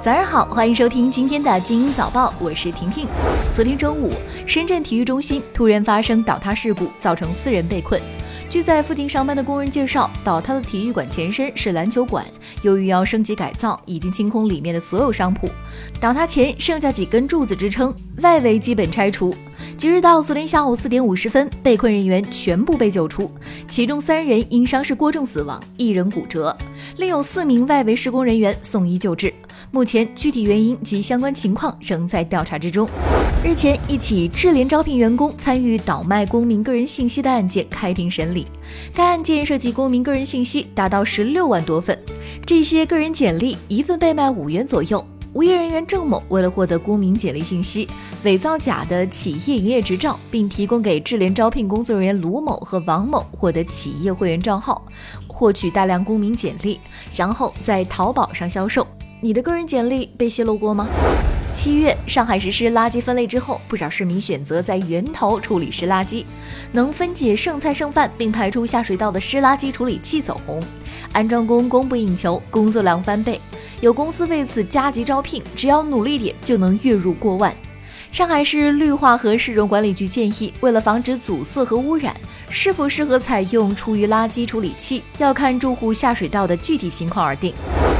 早上好，欢迎收听今天的精英早报，我是婷婷。昨天中午，深圳体育中心突然发生倒塌事故，造成四人被困。据在附近上班的工人介绍，倒塌的体育馆前身是篮球馆，由于要升级改造，已经清空里面的所有商铺。倒塌前剩下几根柱子支撑，外围基本拆除。截止到昨天下午四点五十分，被困人员全部被救出，其中三人因伤势过重死亡，一人骨折，另有四名外围施工人员送医救治。目前具体原因及相关情况仍在调查之中。日前，一起智联招聘员工参与倒卖公民个人信息的案件开庭审理，该案件涉及公民个人信息达到十六万多份，这些个人简历一份被卖五元左右。无业人员郑某为了获得公民简历信息，伪造假的企业营业执照，并提供给智联招聘工作人员卢某和王某获得企业会员账号，获取大量公民简历，然后在淘宝上销售。你的个人简历被泄露过吗？七月，上海实施垃圾分类之后，不少市民选择在源头处理湿垃圾，能分解剩菜剩饭并排出下水道的湿垃圾处理器走红，安装工供不应求，工作量翻倍。有公司为此加急招聘，只要努力点就能月入过万。上海市绿化和市容管理局建议，为了防止阻塞和污染，是否适合采用厨余垃圾处理器，要看住户下水道的具体情况而定。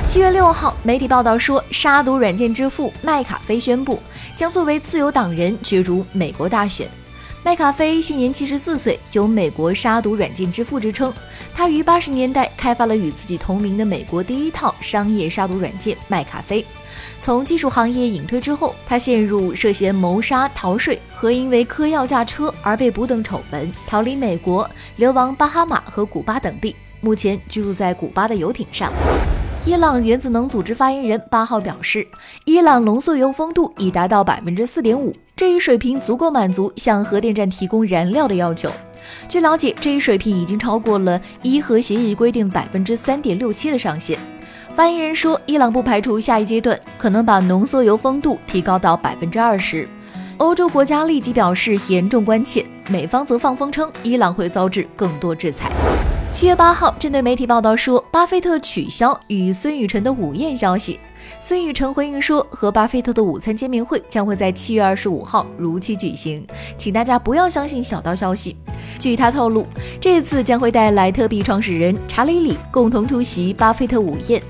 七月六号，媒体报道说，杀毒软件之父麦卡菲宣布，将作为自由党人角逐美国大选。麦卡菲现年七十四岁，有“美国杀毒软件之父”之称。他于八十年代开发了与自己同名的美国第一套商业杀毒软件“麦卡菲”。从技术行业隐退之后，他陷入涉嫌谋杀、逃税和因为嗑药驾车而被捕等丑闻，逃离美国，流亡巴哈马和古巴等地，目前居住在古巴的游艇上。伊朗原子能组织发言人八号表示，伊朗浓缩铀丰度已达到百分之四点五，这一水平足够满足向核电站提供燃料的要求。据了解，这一水平已经超过了伊核协议规定百分之三点六七的上限。发言人说，伊朗不排除下一阶段可能把浓缩铀丰度提高到百分之二十。欧洲国家立即表示严重关切，美方则放风称伊朗会遭致更多制裁。七月八号，针对媒体报道说巴菲特取消与孙雨晨的午宴消息，孙雨晨回应说，和巴菲特的午餐见面会将会在七月二十五号如期举行，请大家不要相信小道消息。据他透露，这次将会带莱特币创始人查理里共同出席巴菲特午宴，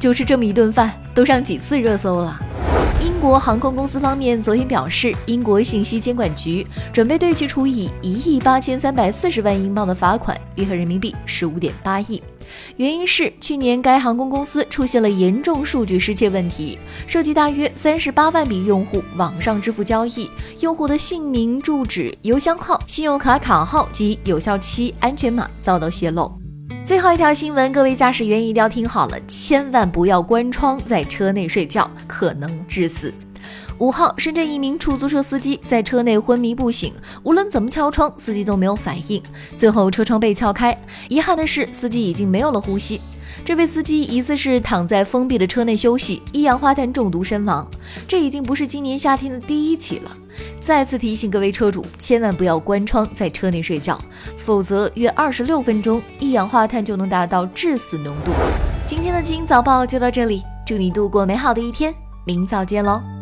就吃这么一顿饭，都上几次热搜了。英国航空公司方面昨天表示，英国信息监管局准备对其处以一亿八千三百四十万英镑的罚款，约合人民币十五点八亿。原因是去年该航空公司出现了严重数据失窃问题，涉及大约三十八万笔用户网上支付交易，用户的姓名、住址、邮箱号、信用卡卡号及有效期、安全码遭到泄露。最后一条新闻，各位驾驶员一定要听好了，千万不要关窗在车内睡觉，可能致死。五号，深圳一名出租车司机在车内昏迷不醒，无论怎么敲窗，司机都没有反应，最后车窗被撬开，遗憾的是，司机已经没有了呼吸。这位司机疑似是躺在封闭的车内休息，一氧化碳中毒身亡。这已经不是今年夏天的第一起了。再次提醒各位车主，千万不要关窗在车内睡觉，否则约二十六分钟，一氧化碳就能达到致死浓度。今天的《金早报》就到这里，祝你度过美好的一天，明早见喽。